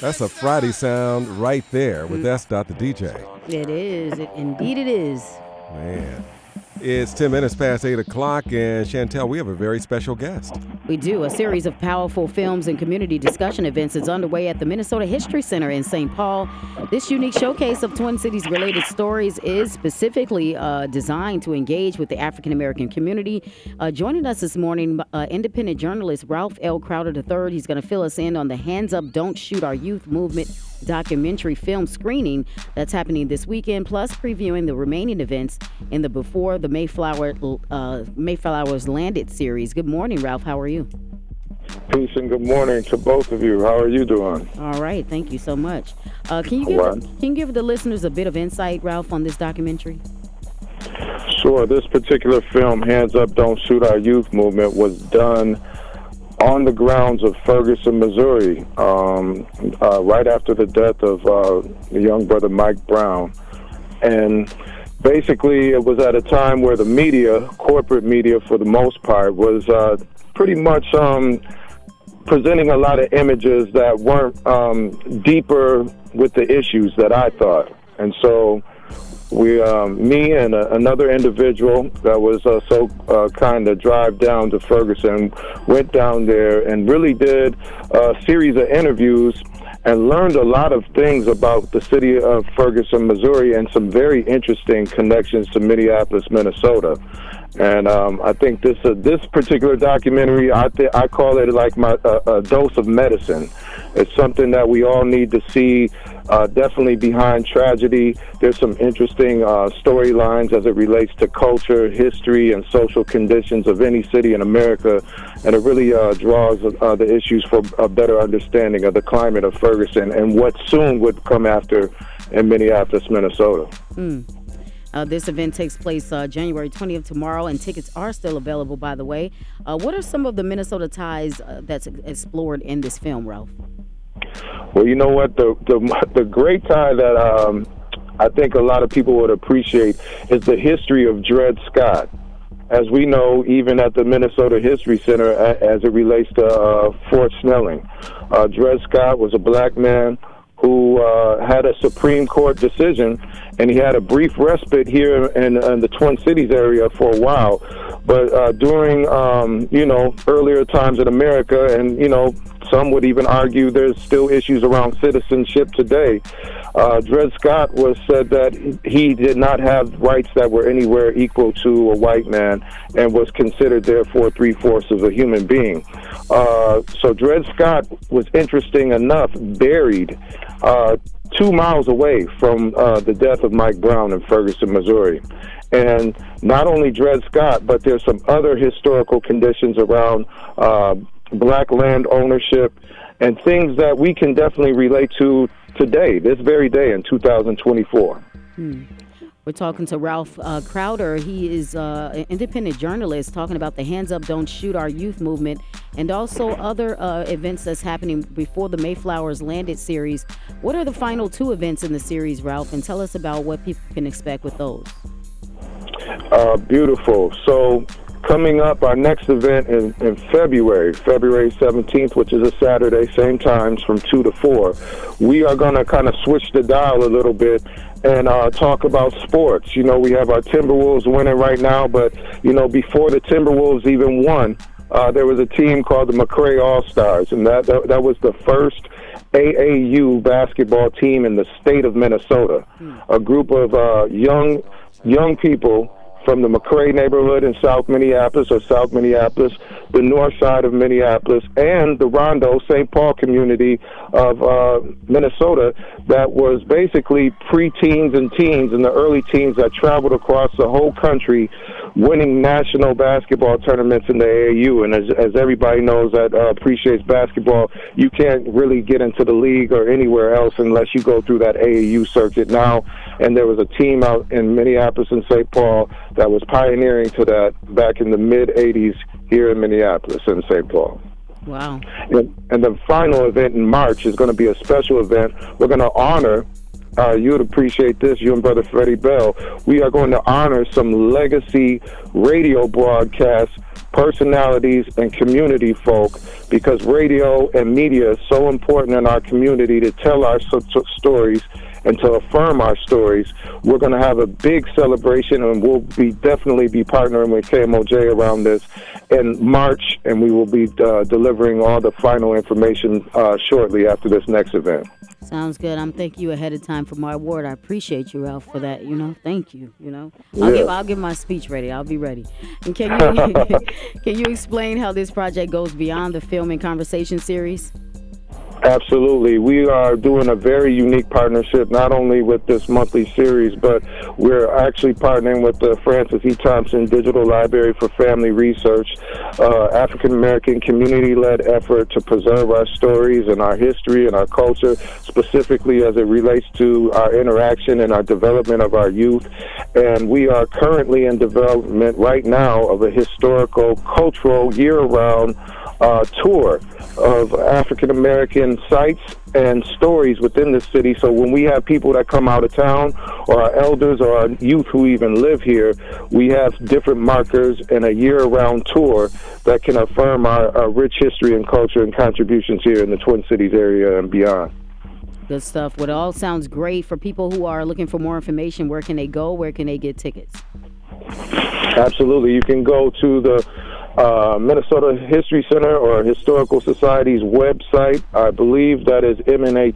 That's a Friday sound right there with mm. S. Dot the DJ. It is. It, indeed, it is. Man. It's 10 minutes past 8 o'clock, and Chantel, we have a very special guest. We do. A series of powerful films and community discussion events is underway at the Minnesota History Center in St. Paul. This unique showcase of Twin Cities related stories is specifically uh, designed to engage with the African American community. Uh, joining us this morning, uh, independent journalist Ralph L. Crowder III. He's going to fill us in on the Hands Up, Don't Shoot Our Youth movement documentary film screening that's happening this weekend, plus previewing the remaining events in the Before the Mayflower uh, Mayflowers Landed series. Good morning, Ralph. How are you? Peace and good morning to both of you. How are you doing? All right, thank you so much. Uh, can you give can you give the listeners a bit of insight, Ralph, on this documentary? Sure. This particular film, Hands Up, Don't Shoot Our Youth movement, was done on the grounds of Ferguson, Missouri, um, uh, right after the death of uh, the young brother Mike Brown. And basically, it was at a time where the media, corporate media for the most part, was uh, pretty much um, presenting a lot of images that weren't um, deeper with the issues that I thought. And so we, um, me and uh, another individual that was uh, so uh, kind to drive down to Ferguson, went down there and really did a series of interviews and learned a lot of things about the city of Ferguson, Missouri, and some very interesting connections to Minneapolis, Minnesota. And um, I think this uh, this particular documentary, I th- I call it like my uh, a dose of medicine. It's something that we all need to see. Uh, definitely behind tragedy, there's some interesting uh, storylines as it relates to culture, history, and social conditions of any city in America, and it really uh, draws uh, the issues for a better understanding of the climate of Ferguson and what soon would come after in Minneapolis, Minnesota. Mm. Uh, this event takes place uh, January 20th tomorrow, and tickets are still available, by the way. Uh, what are some of the Minnesota ties uh, that's explored in this film, Ralph? Well, you know what? The, the, the great tie that um, I think a lot of people would appreciate is the history of Dred Scott. As we know, even at the Minnesota History Center, as it relates to uh, Fort Snelling, uh, Dred Scott was a black man who uh, had a Supreme Court decision, and he had a brief respite here in, in the Twin Cities area for a while. But uh, during, um, you know, earlier times in America, and you know, some would even argue there's still issues around citizenship today. Uh, Dred Scott was said that he did not have rights that were anywhere equal to a white man, and was considered therefore three fourths of a human being. Uh, so Dred Scott was interesting enough buried uh, two miles away from uh, the death of Mike Brown in Ferguson, Missouri. And not only Dred Scott, but there's some other historical conditions around uh, black land ownership and things that we can definitely relate to today, this very day in 2024. Hmm. We're talking to Ralph uh, Crowder. He is uh, an independent journalist talking about the Hands Up, Don't Shoot Our Youth movement and also other uh, events that's happening before the Mayflowers Landed series. What are the final two events in the series, Ralph? And tell us about what people can expect with those. Uh, beautiful. So, coming up, our next event in, in February, February 17th, which is a Saturday, same times from 2 to 4, we are going to kind of switch the dial a little bit and uh, talk about sports. You know, we have our Timberwolves winning right now, but, you know, before the Timberwolves even won, uh, there was a team called the McRae All Stars, and that, that, that was the first AAU basketball team in the state of Minnesota. Hmm. A group of uh, young young people from the McRae neighborhood in South Minneapolis or South Minneapolis, the north side of Minneapolis, and the Rondo St. Paul community of uh, Minnesota that was basically preteens and teens and the early teens that traveled across the whole country winning national basketball tournaments in the AAU. And as, as everybody knows that uh, appreciates basketball, you can't really get into the league or anywhere else unless you go through that AAU circuit now. And there was a team out in Minneapolis and St. Paul that was pioneering to that back in the mid 80s here in Minneapolis and St. Paul. Wow. And, and the final event in March is going to be a special event. We're going to honor uh, you would appreciate this, you and Brother Freddie Bell. We are going to honor some legacy radio broadcast personalities and community folk because radio and media is so important in our community to tell our so- so- stories and to affirm our stories. We're going to have a big celebration, and we'll be definitely be partnering with KMOJ around this in March, and we will be uh, delivering all the final information uh, shortly after this next event. Sounds good. I'm thanking you ahead of time for my award. I appreciate you, Ralph, for that. You know, thank you. You know, I'll Yeah. give I'll give my speech ready. I'll be ready. And can you can you explain how this project goes beyond the film and conversation series? Absolutely. We are doing a very unique partnership, not only with this monthly series, but we're actually partnering with the Francis E. Thompson Digital Library for Family Research, uh, African American community led effort to preserve our stories and our history and our culture, specifically as it relates to our interaction and our development of our youth. And we are currently in development right now of a historical, cultural, year round uh, tour of African American sites and stories within the city. So when we have people that come out of town, or our elders, or our youth who even live here, we have different markers and a year-round tour that can affirm our, our rich history and culture and contributions here in the Twin Cities area and beyond. Good stuff. Well, it all sounds great for people who are looking for more information. Where can they go? Where can they get tickets? Absolutely. You can go to the uh, Minnesota History Center or Historical Society's website. I believe that is mnhs.info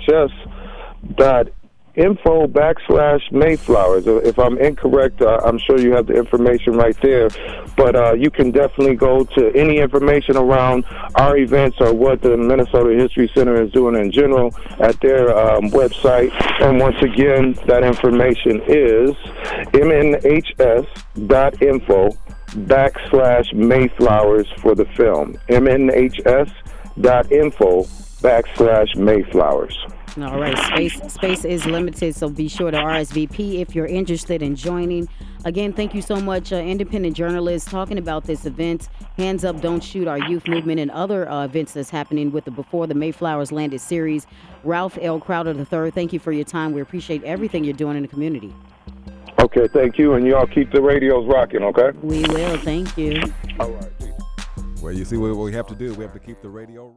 backslash Mayflowers. If I'm incorrect, uh, I'm sure you have the information right there. But uh, you can definitely go to any information around our events or what the Minnesota History Center is doing in general at their um, website. And once again, that information is mnhs.info backslash Mayflowers for the film. MNHS dot info backslash Mayflowers. All right, space space is limited, so be sure to RSVP if you're interested in joining. Again, thank you so much, uh, independent journalists, talking about this event. Hands up, don't shoot our youth movement and other uh, events that's happening with the Before the Mayflowers Landed series. Ralph L. Crowder III, thank you for your time. We appreciate everything you're doing in the community. Okay, thank you, and y'all keep the radios rocking, okay? We will. Thank you. All right. Well, you see what we have to do. We have to keep the radio.